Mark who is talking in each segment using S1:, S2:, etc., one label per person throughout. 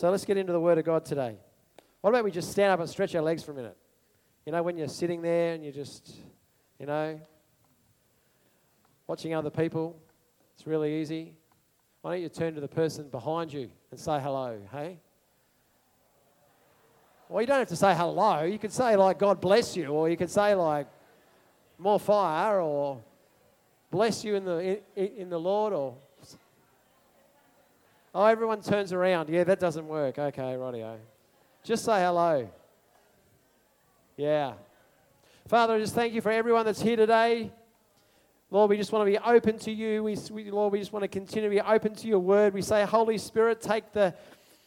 S1: So let's get into the Word of God today. What about we just stand up and stretch our legs for a minute? You know, when you're sitting there and you're just, you know, watching other people, it's really easy. Why don't you turn to the person behind you and say hello, hey? Well, you don't have to say hello. You could say, like, God bless you, or you could say, like, more fire, or bless you in the, in, in the Lord, or. Oh, everyone turns around. Yeah, that doesn't work. Okay, rightio. Just say hello. Yeah. Father, I just thank you for everyone that's here today. Lord, we just want to be open to you. We, we, Lord, we just want to continue to be open to your word. We say, Holy Spirit, take the,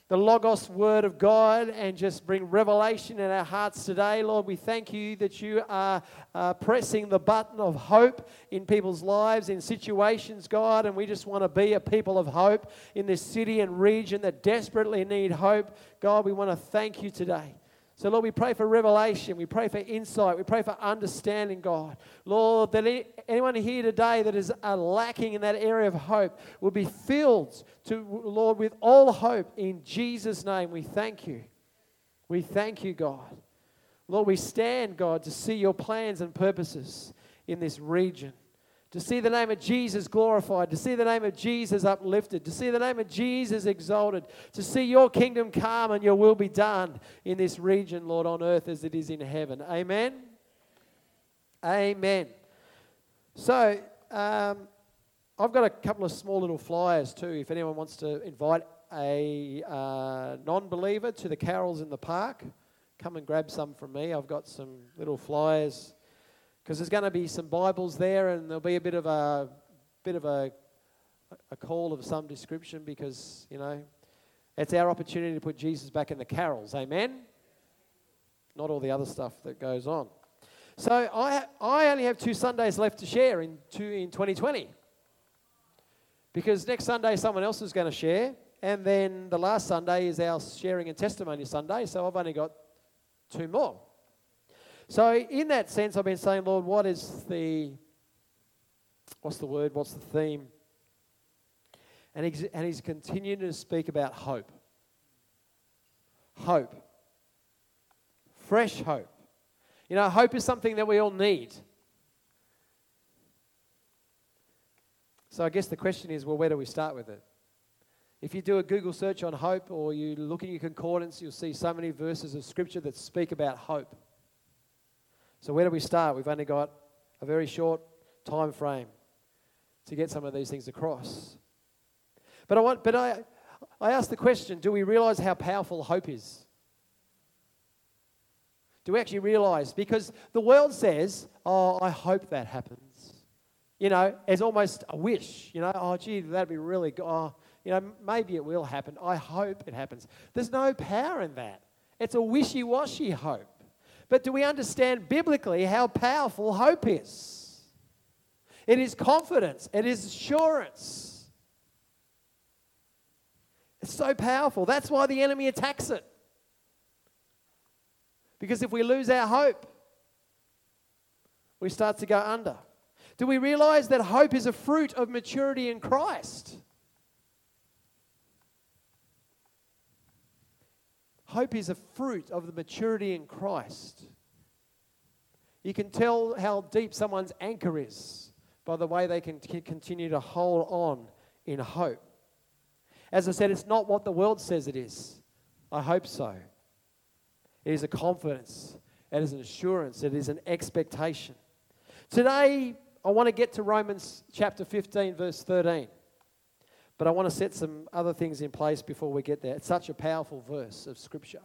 S1: the Logos word of God and just bring revelation in our hearts today. Lord, we thank you that you are uh, pressing the button of hope in people's lives, in situations, God, and we just want to be a people of hope in this city and region that desperately need hope. God, we want to thank you today. So, Lord, we pray for revelation. We pray for insight. We pray for understanding, God. Lord, that anyone here today that is uh, lacking in that area of hope will be filled, to, Lord, with all hope. In Jesus' name, we thank you. We thank you, God. Lord, we stand, God, to see your plans and purposes in this region to see the name of Jesus glorified, to see the name of Jesus uplifted, to see the name of Jesus exalted, to see your kingdom come and your will be done in this region, Lord, on earth as it is in heaven. Amen. Amen. So, um, I've got a couple of small little flyers too. If anyone wants to invite a uh, non believer to the carols in the park, come and grab some from me. I've got some little flyers because there's going to be some Bibles there, and there'll be a bit of a bit of a a call of some description because you know it's our opportunity to put Jesus back in the carols. Amen. Not all the other stuff that goes on. So I I only have two Sundays left to share in two in 2020 because next Sunday someone else is going to share, and then the last Sunday is our sharing and testimony Sunday. So I've only got two more. So, in that sense, I've been saying, Lord, what is the, what's the word, what's the theme? And he's, and he's continuing to speak about hope. Hope. Fresh hope. You know, hope is something that we all need. So I guess the question is well, where do we start with it? If you do a Google search on hope or you look in your concordance, you'll see so many verses of scripture that speak about hope. So, where do we start? We've only got a very short time frame to get some of these things across. But I want, but I, I ask the question: Do we realize how powerful hope is? Do we actually realize? Because the world says, "Oh, I hope that happens." You know, it's almost a wish. You know, oh, gee, that'd be really good. Oh, you know, maybe it will happen. I hope it happens. There's no power in that. It's a wishy-washy hope. But do we understand biblically how powerful hope is? It is confidence, it is assurance. It's so powerful. That's why the enemy attacks it. Because if we lose our hope, we start to go under. Do we realize that hope is a fruit of maturity in Christ? Hope is a fruit of the maturity in Christ. You can tell how deep someone's anchor is by the way they can continue to hold on in hope. As I said, it's not what the world says it is. I hope so. It is a confidence, it is an assurance, it is an expectation. Today, I want to get to Romans chapter 15, verse 13. But I want to set some other things in place before we get there. It's such a powerful verse of Scripture.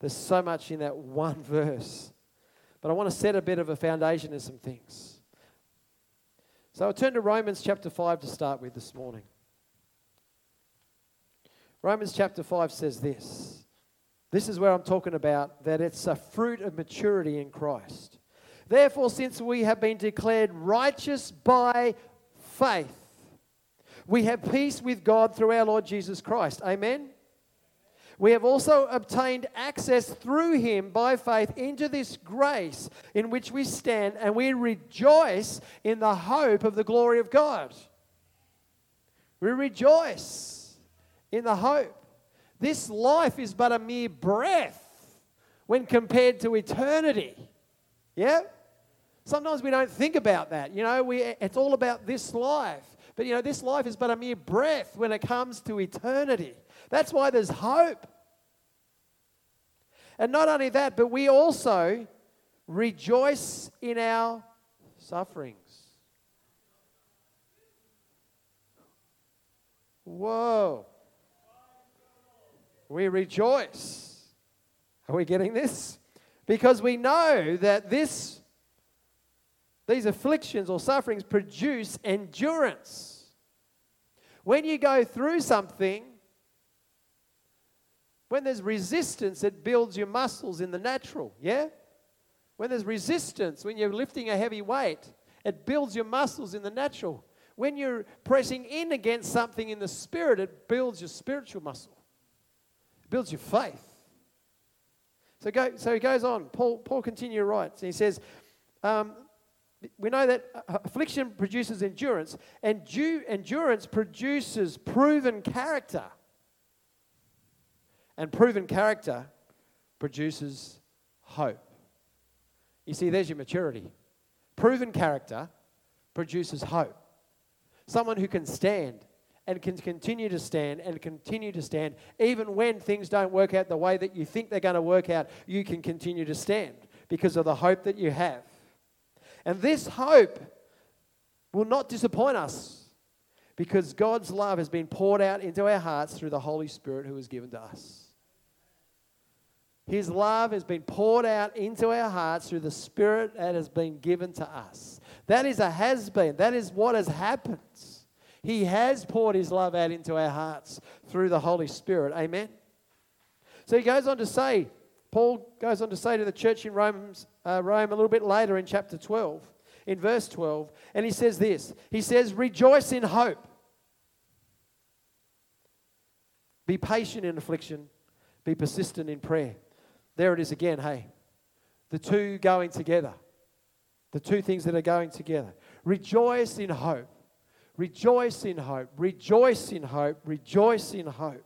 S1: There's so much in that one verse. But I want to set a bit of a foundation in some things. So I'll turn to Romans chapter 5 to start with this morning. Romans chapter 5 says this. This is where I'm talking about that it's a fruit of maturity in Christ. Therefore, since we have been declared righteous by faith, we have peace with God through our Lord Jesus Christ. Amen? We have also obtained access through him by faith into this grace in which we stand, and we rejoice in the hope of the glory of God. We rejoice in the hope. this life is but a mere breath when compared to eternity. Yeah? Sometimes we don't think about that. You know, we, it's all about this life. But, you know, this life is but a mere breath when it comes to eternity. That's why there's hope. And not only that, but we also rejoice in our sufferings. Whoa. We rejoice. Are we getting this? Because we know that this these afflictions or sufferings produce endurance. When you go through something, when there's resistance, it builds your muscles in the natural, yeah? When there's resistance, when you're lifting a heavy weight, it builds your muscles in the natural. When you're pressing in against something in the spirit, it builds your spiritual muscle, it builds your faith. So, go, so he goes on. Paul, Paul continue writes. and He says, um, we know that uh, affliction produces endurance, and due, endurance produces proven character. And proven character produces hope. You see, there's your maturity. Proven character produces hope. Someone who can stand and can continue to stand and continue to stand, even when things don't work out the way that you think they're going to work out, you can continue to stand because of the hope that you have. And this hope will not disappoint us because God's love has been poured out into our hearts through the Holy Spirit who was given to us. His love has been poured out into our hearts through the Spirit that has been given to us. That is a has been. That is what has happened. He has poured His love out into our hearts through the Holy Spirit. Amen. So he goes on to say, Paul goes on to say to the church in Romans, uh, Rome a little bit later in chapter 12, in verse 12, and he says this He says, Rejoice in hope, be patient in affliction, be persistent in prayer. There it is again, hey. The two going together. The two things that are going together. Rejoice in hope. Rejoice in hope. Rejoice in hope. Rejoice in hope.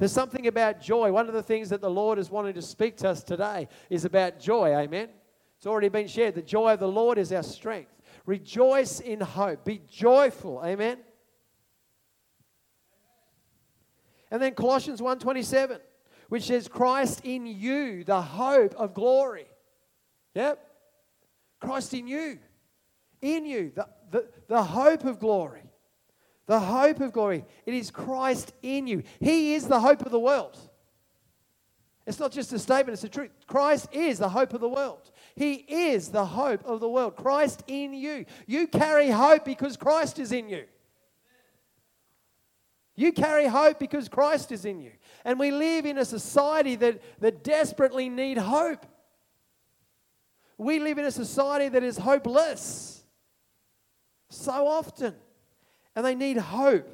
S1: There's something about joy. One of the things that the Lord is wanting to speak to us today is about joy. Amen. It's already been shared. The joy of the Lord is our strength. Rejoice in hope. Be joyful. Amen. And then Colossians 1:27 which says, Christ in you, the hope of glory. Yep. Christ in you. In you, the, the, the hope of glory. The hope of glory. It is Christ in you. He is the hope of the world. It's not just a statement, it's the truth. Christ is the hope of the world. He is the hope of the world. Christ in you. You carry hope because Christ is in you. You carry hope because Christ is in you. And we live in a society that, that desperately need hope. We live in a society that is hopeless so often. And they need hope.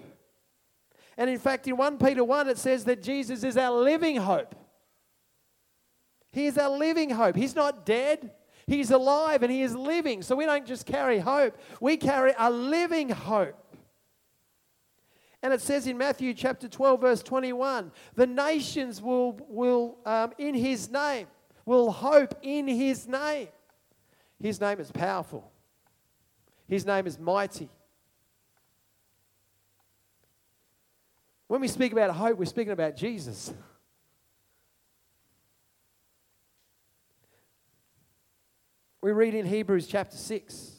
S1: And in fact, in 1 Peter 1, it says that Jesus is our living hope. He is our living hope. He's not dead, He's alive and He is living. So we don't just carry hope, we carry a living hope. And it says in Matthew chapter 12, verse 21, the nations will, will um, in his name, will hope in his name. His name is powerful, his name is mighty. When we speak about hope, we're speaking about Jesus. We read in Hebrews chapter 6.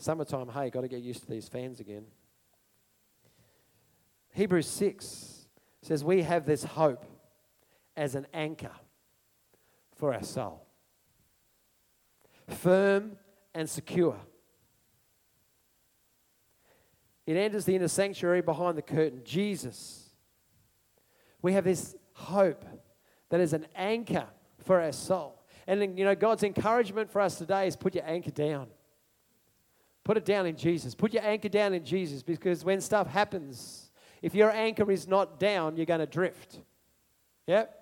S1: Summertime, hey, got to get used to these fans again. Hebrews 6 says, We have this hope as an anchor for our soul, firm and secure. It enters the inner sanctuary behind the curtain. Jesus. We have this hope that is an anchor for our soul. And you know, God's encouragement for us today is put your anchor down. Put it down in Jesus. Put your anchor down in Jesus because when stuff happens, if your anchor is not down, you're going to drift. Yep.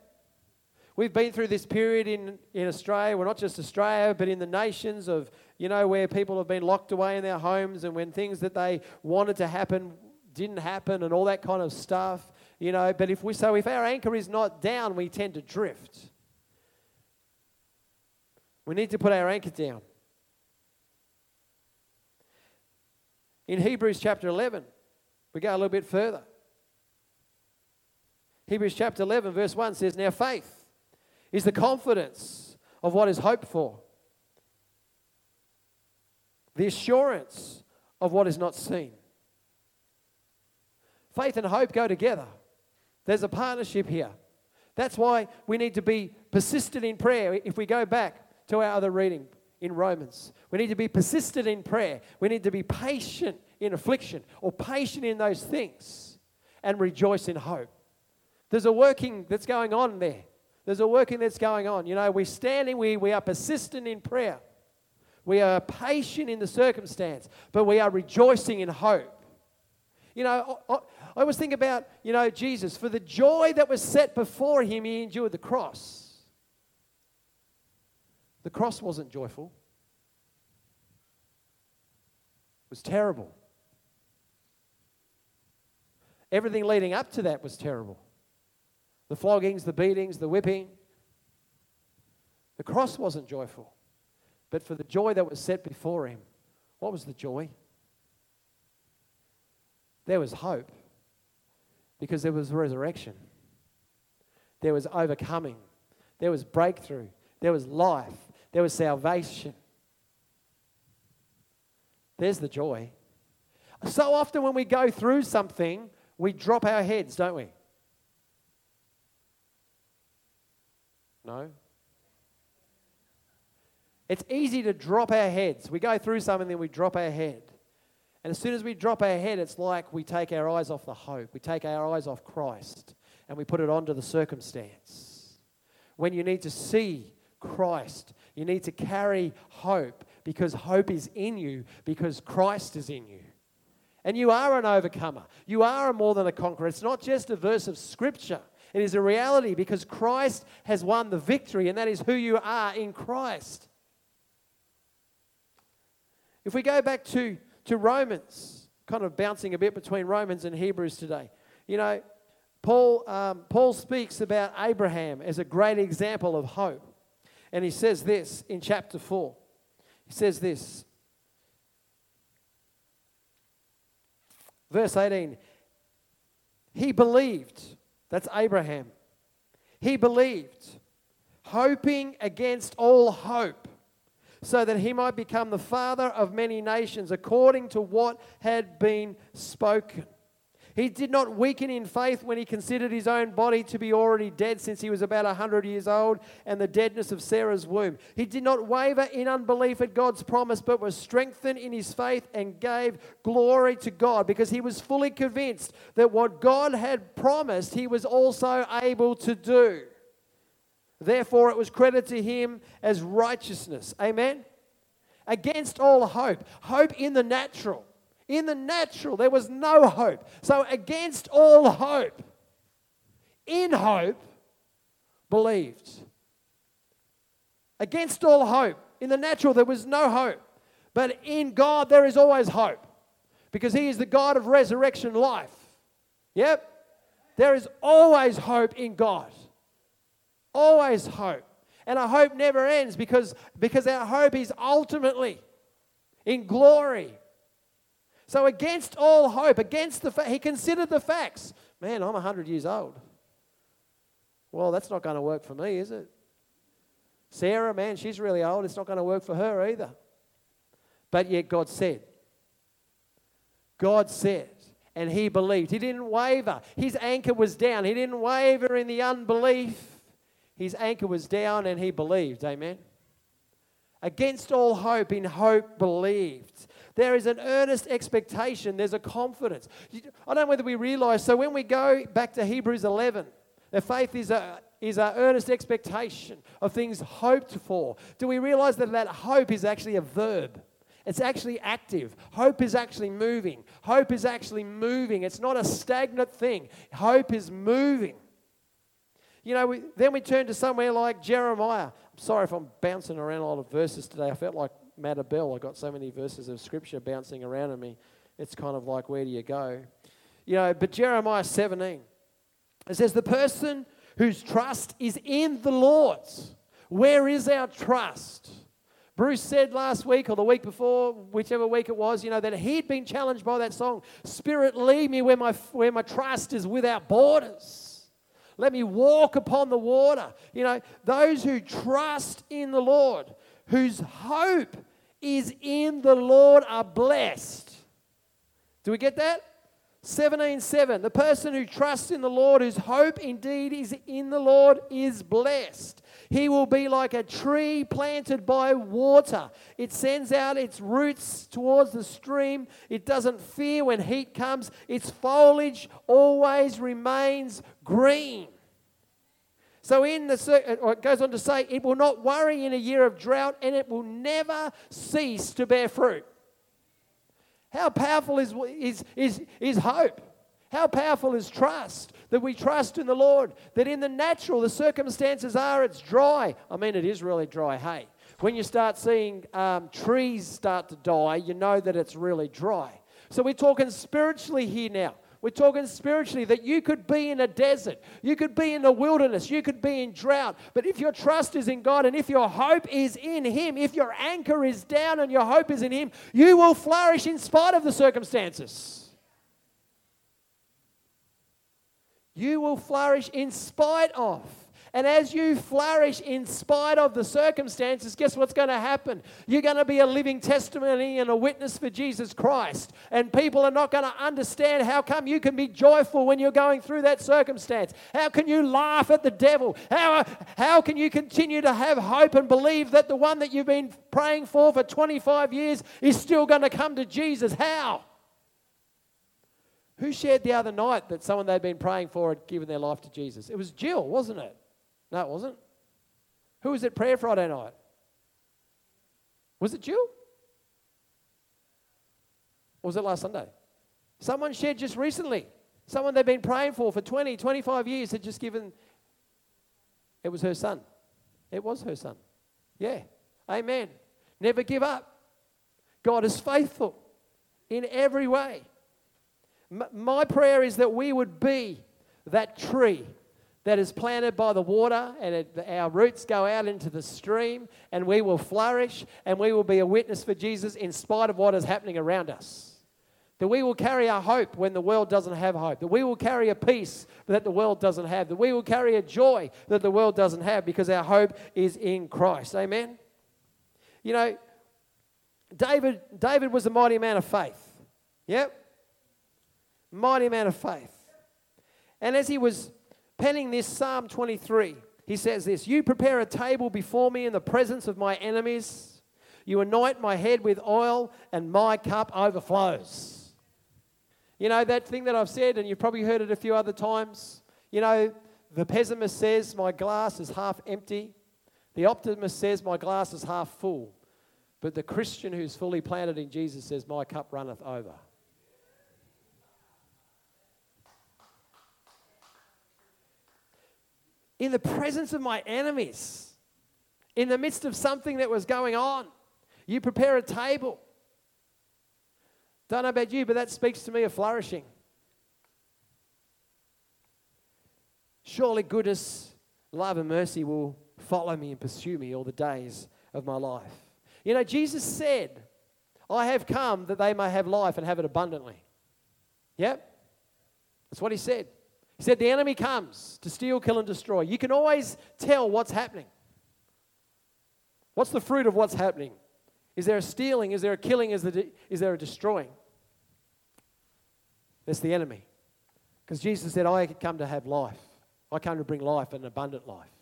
S1: We've been through this period in, in Australia, well, not just Australia, but in the nations of, you know, where people have been locked away in their homes and when things that they wanted to happen didn't happen and all that kind of stuff, you know. But if we, so if our anchor is not down, we tend to drift. We need to put our anchor down. In Hebrews chapter 11, we go a little bit further. Hebrews chapter 11, verse 1 says, Now faith is the confidence of what is hoped for, the assurance of what is not seen. Faith and hope go together. There's a partnership here. That's why we need to be persistent in prayer. If we go back to our other reading in Romans, we need to be persistent in prayer. We need to be patient in affliction or patient in those things and rejoice in hope. There's a working that's going on there. There's a working that's going on. You know, we're standing, we, we are persistent in prayer. We are patient in the circumstance, but we are rejoicing in hope. You know, I, I always think about, you know, Jesus. For the joy that was set before him, he endured the cross. The cross wasn't joyful, it was terrible. Everything leading up to that was terrible the floggings, the beatings, the whipping. The cross wasn't joyful, but for the joy that was set before him, what was the joy? There was hope because there was resurrection, there was overcoming, there was breakthrough, there was life, there was salvation. There's the joy. So often when we go through something, we drop our heads, don't we? No? It's easy to drop our heads. We go through something, then we drop our head. And as soon as we drop our head, it's like we take our eyes off the hope. We take our eyes off Christ and we put it onto the circumstance. When you need to see Christ, you need to carry hope because hope is in you because Christ is in you. And you are an overcomer. You are more than a conqueror. It's not just a verse of scripture. It is a reality because Christ has won the victory, and that is who you are in Christ. If we go back to, to Romans, kind of bouncing a bit between Romans and Hebrews today, you know, Paul, um, Paul speaks about Abraham as a great example of hope. And he says this in chapter 4. He says this. Verse 18 He believed that's Abraham. He believed, hoping against all hope, so that he might become the father of many nations, according to what had been spoken. He did not weaken in faith when he considered his own body to be already dead since he was about 100 years old and the deadness of Sarah's womb. He did not waver in unbelief at God's promise, but was strengthened in his faith and gave glory to God because he was fully convinced that what God had promised, he was also able to do. Therefore, it was credited to him as righteousness. Amen? Against all hope, hope in the natural in the natural, there was no hope. So, against all hope, in hope, believed. Against all hope, in the natural, there was no hope. But in God, there is always hope because He is the God of resurrection life. Yep. There is always hope in God. Always hope. And our hope never ends because, because our hope is ultimately in glory so, against all hope, against the fact, he considered the facts. Man, I'm 100 years old. Well, that's not going to work for me, is it? Sarah, man, she's really old. It's not going to work for her either. But yet, God said. God said. And he believed. He didn't waver. His anchor was down. He didn't waver in the unbelief. His anchor was down and he believed. Amen. Against all hope, in hope believed. There is an earnest expectation, there's a confidence. I don't know whether we realize, so when we go back to Hebrews 11, the faith is a is our earnest expectation of things hoped for. Do we realize that that hope is actually a verb? It's actually active. Hope is actually moving. Hope is actually moving. It's not a stagnant thing. Hope is moving. You know, we, then we turn to somewhere like Jeremiah. I'm sorry if I'm bouncing around a lot of verses today. I felt like Matt Bell. I got so many verses of scripture bouncing around in me. It's kind of like, where do you go? You know, but Jeremiah 17, it says, The person whose trust is in the Lord. Where is our trust? Bruce said last week or the week before, whichever week it was, you know, that he'd been challenged by that song Spirit, lead me where my, where my trust is without borders. Let me walk upon the water. You know, those who trust in the Lord, whose hope is in the Lord, are blessed. Do we get that? 17:7 The person who trusts in the Lord whose hope indeed is in the Lord is blessed. He will be like a tree planted by water. It sends out its roots towards the stream. It doesn't fear when heat comes. Its foliage always remains green. So in the it goes on to say it will not worry in a year of drought and it will never cease to bear fruit. How powerful is, is, is, is hope? How powerful is trust? That we trust in the Lord. That in the natural, the circumstances are it's dry. I mean, it is really dry, hey. When you start seeing um, trees start to die, you know that it's really dry. So we're talking spiritually here now. We're talking spiritually that you could be in a desert, you could be in the wilderness, you could be in drought. But if your trust is in God and if your hope is in Him, if your anchor is down and your hope is in Him, you will flourish in spite of the circumstances. You will flourish in spite of. And as you flourish in spite of the circumstances, guess what's going to happen? You're going to be a living testimony and a witness for Jesus Christ. And people are not going to understand how come you can be joyful when you're going through that circumstance. How can you laugh at the devil? How, how can you continue to have hope and believe that the one that you've been praying for for 25 years is still going to come to Jesus? How? Who shared the other night that someone they'd been praying for had given their life to Jesus? It was Jill, wasn't it? No, it wasn't. Who was at prayer Friday night? Was it you? Or was it last Sunday? Someone shared just recently. Someone they've been praying for for 20, 25 years had just given. It was her son. It was her son. Yeah. Amen. Never give up. God is faithful in every way. M- my prayer is that we would be that tree that is planted by the water, and it, our roots go out into the stream, and we will flourish, and we will be a witness for Jesus in spite of what is happening around us. That we will carry our hope when the world doesn't have hope. That we will carry a peace that the world doesn't have. That we will carry a joy that the world doesn't have because our hope is in Christ. Amen? You know, David, David was a mighty man of faith. Yep. Mighty man of faith. And as he was penning this Psalm 23, he says this You prepare a table before me in the presence of my enemies. You anoint my head with oil, and my cup overflows. You know, that thing that I've said, and you've probably heard it a few other times. You know, the pessimist says, My glass is half empty. The optimist says, My glass is half full. But the Christian who's fully planted in Jesus says, My cup runneth over. In the presence of my enemies, in the midst of something that was going on. You prepare a table. Don't know about you, but that speaks to me of flourishing. Surely goodness, love, and mercy will follow me and pursue me all the days of my life. You know, Jesus said, I have come that they may have life and have it abundantly. Yep. That's what he said. He said, The enemy comes to steal, kill, and destroy. You can always tell what's happening. What's the fruit of what's happening? Is there a stealing? Is there a killing? Is there, is there a destroying? That's the enemy. Because Jesus said, I come to have life. I come to bring life, an abundant life.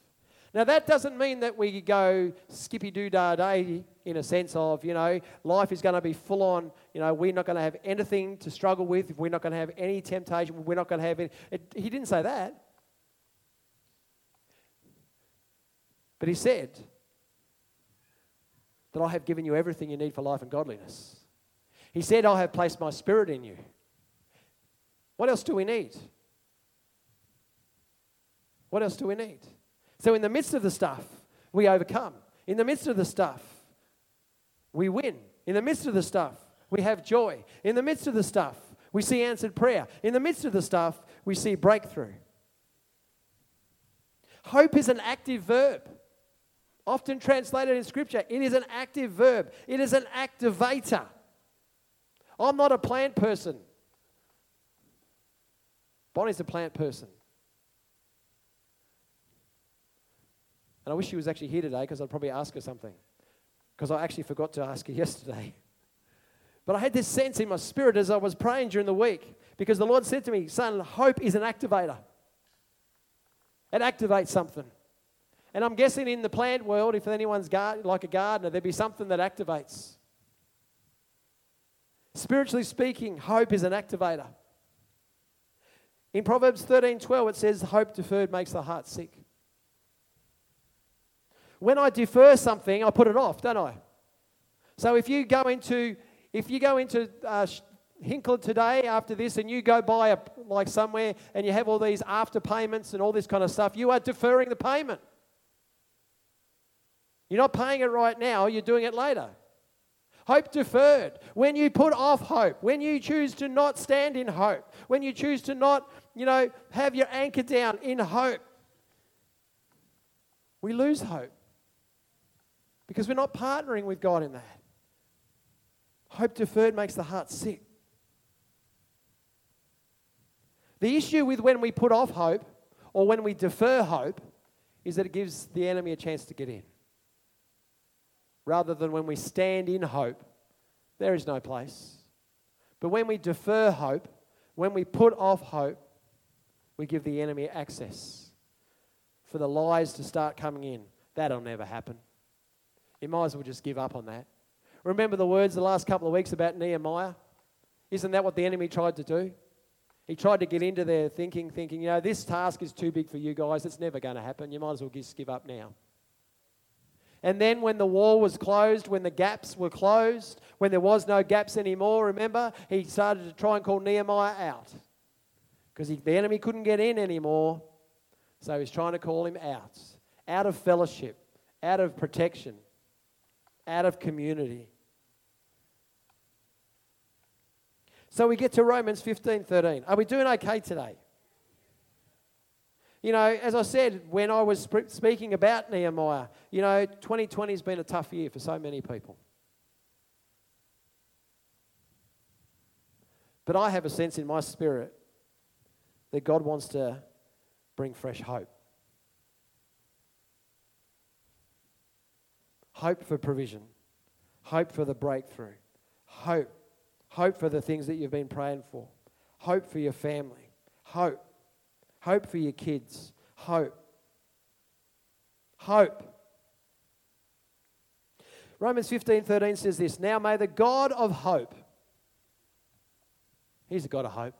S1: Now, that doesn't mean that we go skippy doo dah day in a sense of, you know, life is going to be full on, you know, we're not going to have anything to struggle with, we're not going to have any temptation, we're not going to have any. It, he didn't say that. But he said that I have given you everything you need for life and godliness. He said, I have placed my spirit in you. What else do we need? What else do we need? So, in the midst of the stuff, we overcome. In the midst of the stuff, we win. In the midst of the stuff, we have joy. In the midst of the stuff, we see answered prayer. In the midst of the stuff, we see breakthrough. Hope is an active verb, often translated in Scripture. It is an active verb, it is an activator. I'm not a plant person. Bonnie's a plant person. And I wish she was actually here today because I'd probably ask her something. Because I actually forgot to ask her yesterday. But I had this sense in my spirit as I was praying during the week because the Lord said to me, Son, hope is an activator. It activates something. And I'm guessing in the plant world, if anyone's gar- like a gardener, there'd be something that activates. Spiritually speaking, hope is an activator. In Proverbs 13 12, it says, Hope deferred makes the heart sick. When I defer something, I put it off, don't I? So if you go into if you go into uh, Hinkle today after this and you go buy a, like somewhere and you have all these after payments and all this kind of stuff, you are deferring the payment. You're not paying it right now, you're doing it later. Hope deferred. When you put off hope, when you choose to not stand in hope, when you choose to not, you know, have your anchor down in hope, we lose hope because we're not partnering with God in that. Hope deferred makes the heart sick. The issue with when we put off hope or when we defer hope is that it gives the enemy a chance to get in rather than when we stand in hope, there is no place. But when we defer hope, when we put off hope, we give the enemy access for the lies to start coming in. That'll never happen. You might as well just give up on that. Remember the words the last couple of weeks about Nehemiah? Isn't that what the enemy tried to do? He tried to get into their thinking, thinking, you know, this task is too big for you guys. It's never going to happen. You might as well just give up now. And then when the wall was closed, when the gaps were closed, when there was no gaps anymore, remember, he started to try and call Nehemiah out. Because the enemy couldn't get in anymore. So he's trying to call him out. Out of fellowship, out of protection, out of community. So we get to Romans 15 13. Are we doing okay today? You know, as I said when I was speaking about Nehemiah, you know, 2020 has been a tough year for so many people. But I have a sense in my spirit that God wants to bring fresh hope. Hope for provision, hope for the breakthrough, hope, hope for the things that you've been praying for, hope for your family, hope Hope for your kids. Hope. Hope. Romans 15 13 says this Now may the God of hope, He's the God of hope.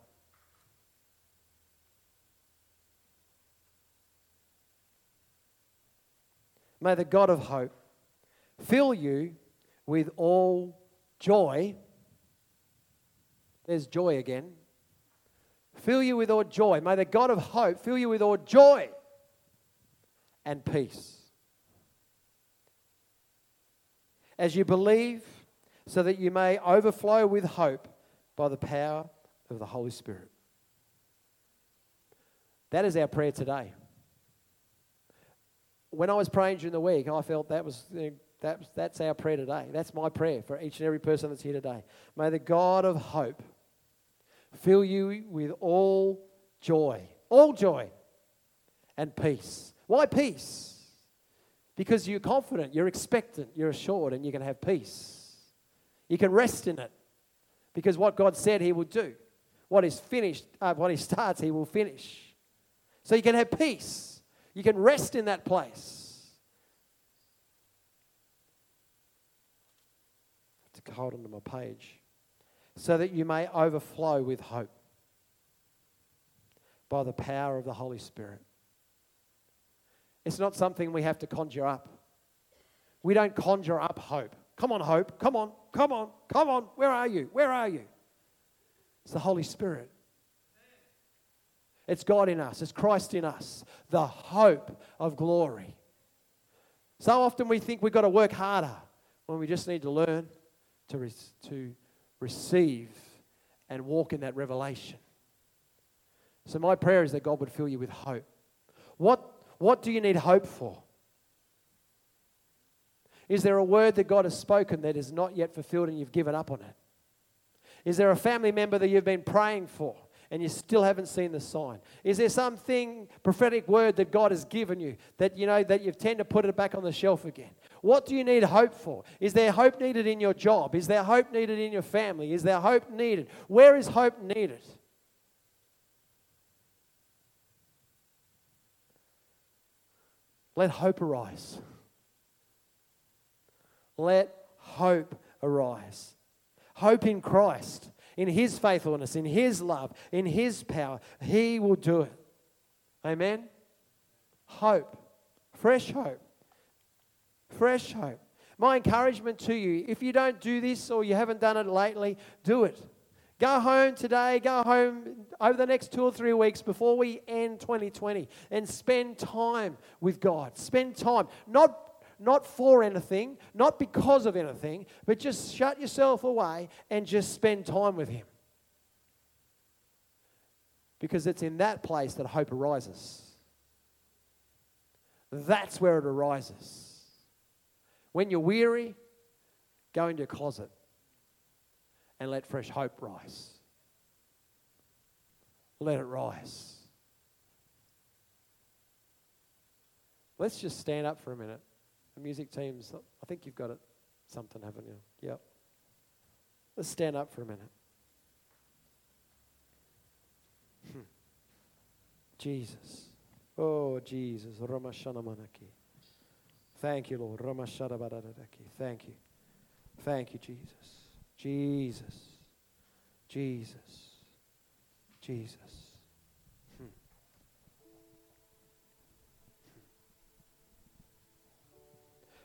S1: May the God of hope fill you with all joy. There's joy again fill you with all joy. May the God of hope fill you with all joy and peace. As you believe, so that you may overflow with hope by the power of the Holy Spirit. That is our prayer today. When I was praying during the week, I felt that was that, that's our prayer today. That's my prayer for each and every person that's here today. May the God of hope fill you with all joy, all joy and peace. Why peace? Because you're confident, you're expectant, you're assured, and you can have peace. You can rest in it because what God said He will do, what is finished, uh, what He starts, He will finish. So you can have peace. You can rest in that place. to hold onto my page so that you may overflow with hope by the power of the Holy Spirit. It's not something we have to conjure up. We don't conjure up hope. Come on, hope. Come on, come on, come on. Where are you? Where are you? It's the Holy Spirit. It's God in us, it's Christ in us, the hope of glory. So often we think we've got to work harder when we just need to learn to, re- to receive and walk in that revelation. So, my prayer is that God would fill you with hope. What, what do you need hope for? Is there a word that God has spoken that is not yet fulfilled and you've given up on it? Is there a family member that you've been praying for and you still haven't seen the sign? Is there something prophetic word that God has given you that you know that you tend to put it back on the shelf again? What do you need hope for? Is there hope needed in your job? Is there hope needed in your family? Is there hope needed? Where is hope needed? Let hope arise. Let hope arise. Hope in Christ, in His faithfulness, in His love, in His power. He will do it. Amen? Hope. Fresh hope. Fresh hope. My encouragement to you if you don't do this or you haven't done it lately, do it. Go home today, go home over the next two or three weeks before we end 2020 and spend time with God. Spend time, not not for anything, not because of anything, but just shut yourself away and just spend time with Him. Because it's in that place that hope arises. That's where it arises. When you're weary, go into your closet and let fresh hope rise. Let it rise. Let's just stand up for a minute. The music teams, I think you've got it, something, haven't you? Yep. Let's stand up for a minute. Hmm. Jesus. Oh, Jesus. Ramashanamanaki. Thank you, Lord. Thank you. Thank you, Jesus. Jesus. Jesus. Jesus. Hmm.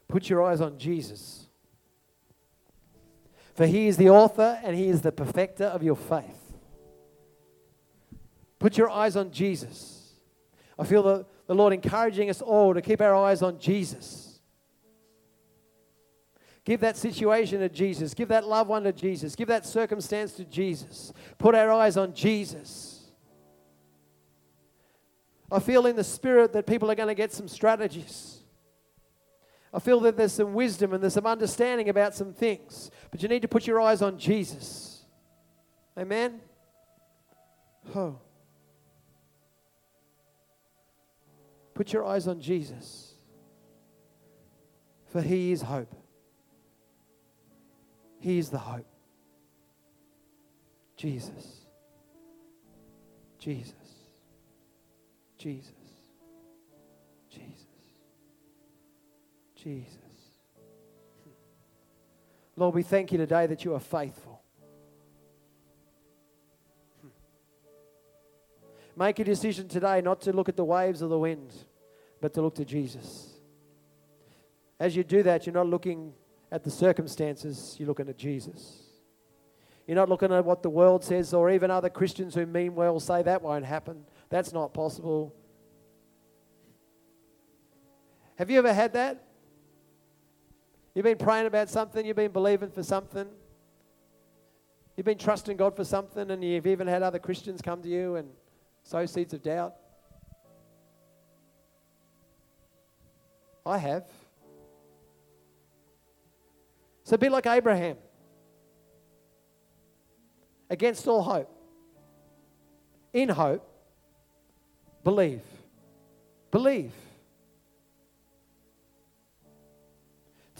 S1: Put your eyes on Jesus. For he is the author and he is the perfecter of your faith. Put your eyes on Jesus. I feel the, the Lord encouraging us all to keep our eyes on Jesus. Give that situation to Jesus. Give that loved one to Jesus. Give that circumstance to Jesus. Put our eyes on Jesus. I feel in the spirit that people are going to get some strategies. I feel that there's some wisdom and there's some understanding about some things, but you need to put your eyes on Jesus. Amen? Oh. Put your eyes on Jesus, for He is hope. He is the hope. Jesus. Jesus. Jesus. Jesus. Jesus. Lord, we thank you today that you are faithful. Make a decision today not to look at the waves of the wind, but to look to Jesus. As you do that, you're not looking at the circumstances, you're looking at Jesus. You're not looking at what the world says, or even other Christians who mean well say that won't happen. That's not possible. Have you ever had that? You've been praying about something, you've been believing for something, you've been trusting God for something, and you've even had other Christians come to you and sow seeds of doubt. I have. So be like Abraham. Against all hope. In hope, believe. Believe.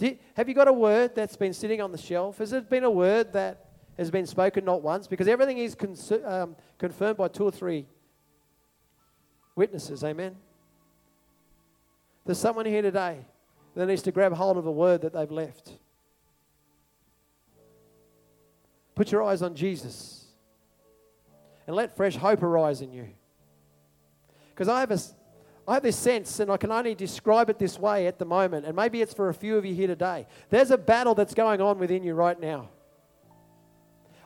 S1: You, have you got a word that's been sitting on the shelf? Has it been a word that has been spoken not once? Because everything is um, confirmed by two or three witnesses. Amen. There's someone here today that needs to grab hold of a word that they've left. Put your eyes on Jesus and let fresh hope arise in you. Because I have have this sense, and I can only describe it this way at the moment, and maybe it's for a few of you here today. There's a battle that's going on within you right now.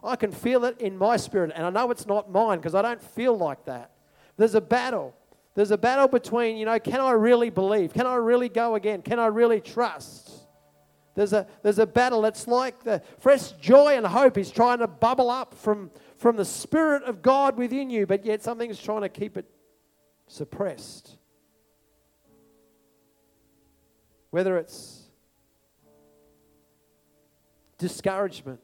S1: I can feel it in my spirit, and I know it's not mine because I don't feel like that. There's a battle. There's a battle between, you know, can I really believe? Can I really go again? Can I really trust? There's a, there's a battle. It's like the fresh joy and hope is trying to bubble up from, from the Spirit of God within you, but yet something's trying to keep it suppressed. Whether it's discouragement,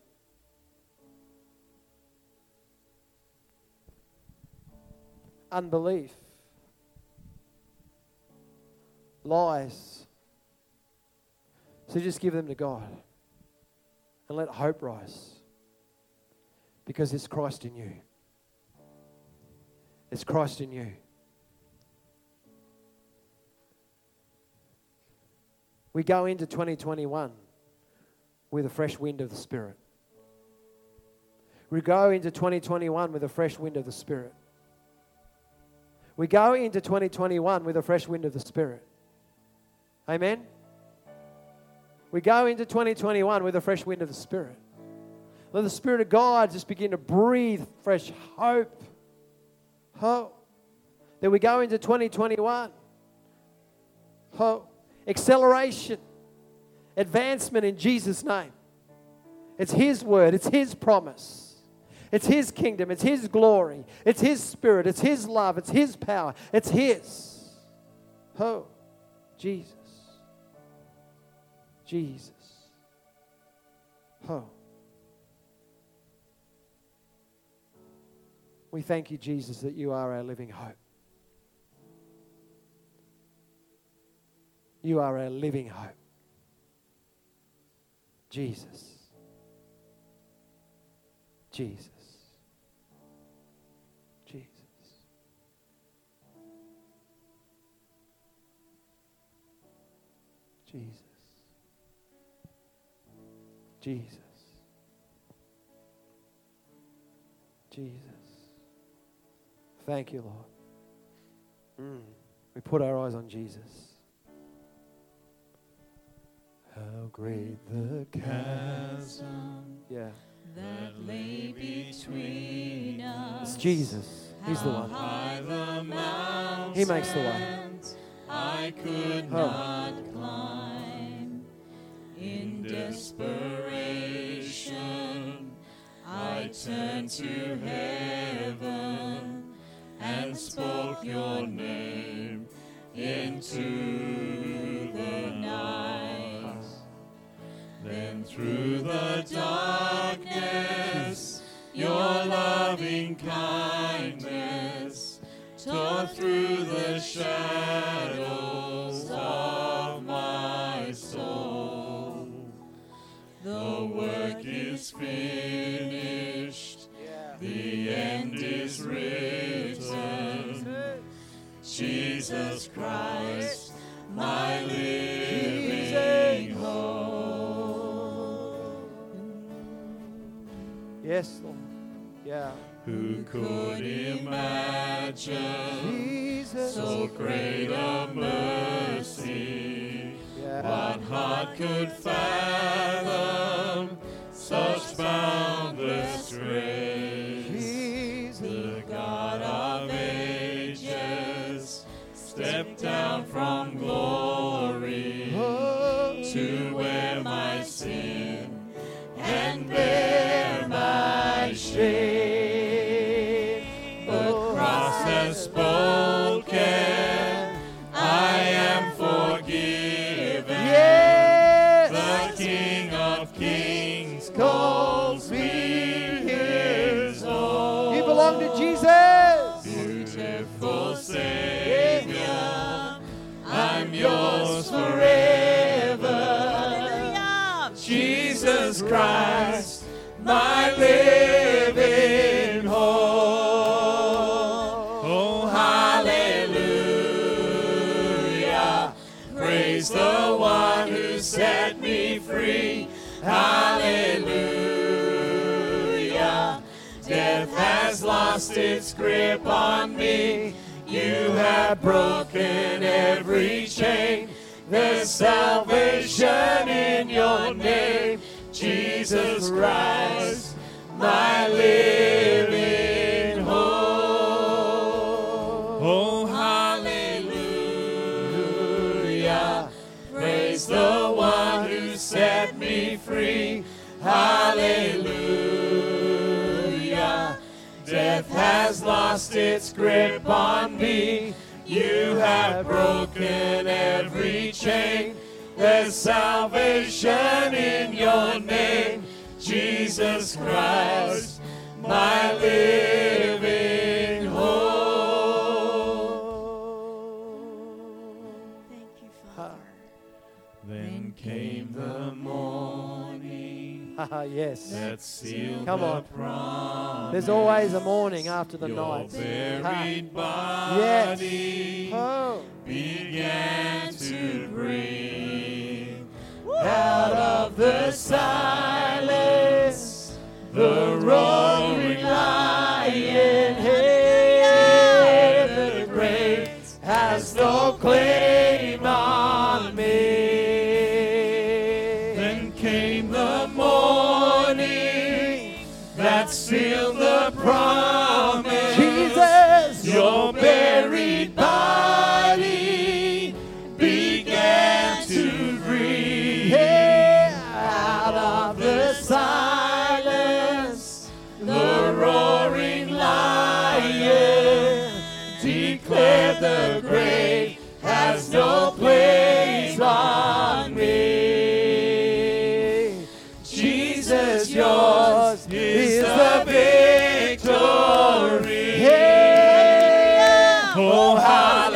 S1: unbelief, lies. So just give them to God and let hope rise because it's Christ in you. It's Christ in you. We go into 2021 with a fresh wind of the Spirit. We go into 2021 with a fresh wind of the Spirit. We go into 2021 with a fresh wind of the Spirit. Amen? We go into 2021 with a fresh wind of the Spirit. Let the Spirit of God just begin to breathe fresh hope. Hope. Then we go into 2021. Hope. Acceleration. Advancement in Jesus' name. It's His word, it's His promise. It's His kingdom, it's His glory, it's His spirit, it's His love, it's His power, it's His. Oh, Jesus. Jesus. Oh. We thank you, Jesus, that you are our living hope. You are our living hope. Jesus. Jesus. Jesus. Jesus. Jesus. Jesus. Thank you, Lord. Mm. We put our eyes on Jesus. How great the chasm. Yeah.
S2: that lay between us.
S1: It's Jesus. He's the one.
S2: high the
S1: He makes the way.
S2: I could
S1: Oh.
S2: not climb. Desperation, I turned to heaven and spoke your name into the night. Then through the darkness, your loving kindness tore through the shadows The work is finished, the end is written. Jesus Christ, my living hope.
S1: Yes, Lord. Yeah.
S2: Who could imagine
S1: Jesus.
S2: so great a mercy? What heart could fathom such boundless grace? Christ, my living hope. Oh, hallelujah. Praise the one who set me free. Hallelujah. Death has lost its grip on me. You have broken every chain. There's salvation in your name, Jesus Christ, my living hope. Oh, hallelujah. Praise the one who set me free. Hallelujah. Death has lost its grip on me. You have broken every chain. There's salvation in your name, Jesus Christ, my living hope.
S3: Thank you, Father.
S2: Then came the morning
S1: Ah, yes.
S2: that sealed
S1: Come
S2: the
S1: on.
S2: promise.
S1: There's always a morning after the
S2: Your
S1: night.
S2: buried
S1: Yes.
S2: body
S1: Oh,
S2: began to bring out of the silence the roaring lion. Hey, the grave has no claim on me. Then came the morning that sealed the promise.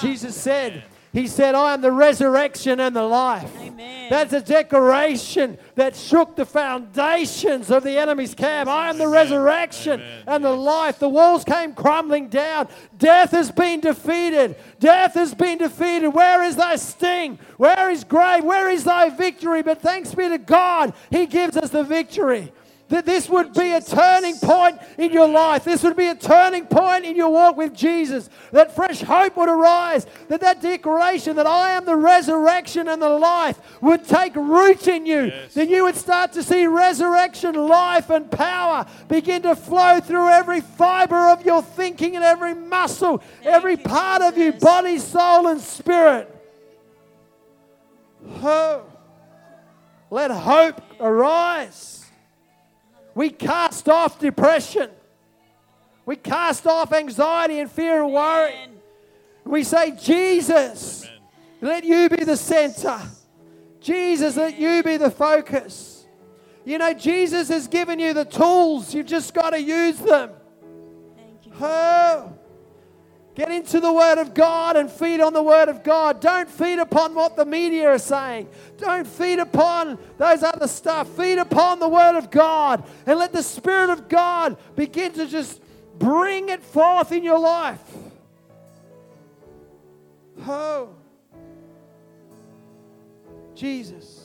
S2: Jesus
S1: said, He said, I am the resurrection and the life.
S3: Amen.
S1: That's a declaration that shook the foundations of the enemy's camp. I am the resurrection
S2: Amen.
S1: and the life. The walls came crumbling down. Death has been defeated. Death has been defeated. Where is thy sting? Where is grave? Where is thy victory? But thanks be to God, He gives us the victory. That this would be a turning point in your life. This would be a turning point in your walk with Jesus. That fresh hope would arise. That that declaration that I am the resurrection and the life would take root in you.
S2: Yes.
S1: Then you would start to see resurrection life and power begin to flow through every fiber of your thinking and every muscle, every
S3: you,
S1: part of you, body, soul, and spirit. Oh. Let hope arise. We cast off depression. We cast off anxiety and fear and worry.
S3: Amen.
S1: We say, Jesus, let you be the center. Jesus, let you be the focus. You know, Jesus has given you the tools. You've just got to use them.
S3: Thank you.
S1: Oh, get into the Word of God and feed on the Word of God. Don't feed upon what the media are saying. Don't feed upon those other stuff. Feed upon the Word of God and let the Spirit of God begin to just bring it forth in your life. Oh, Jesus.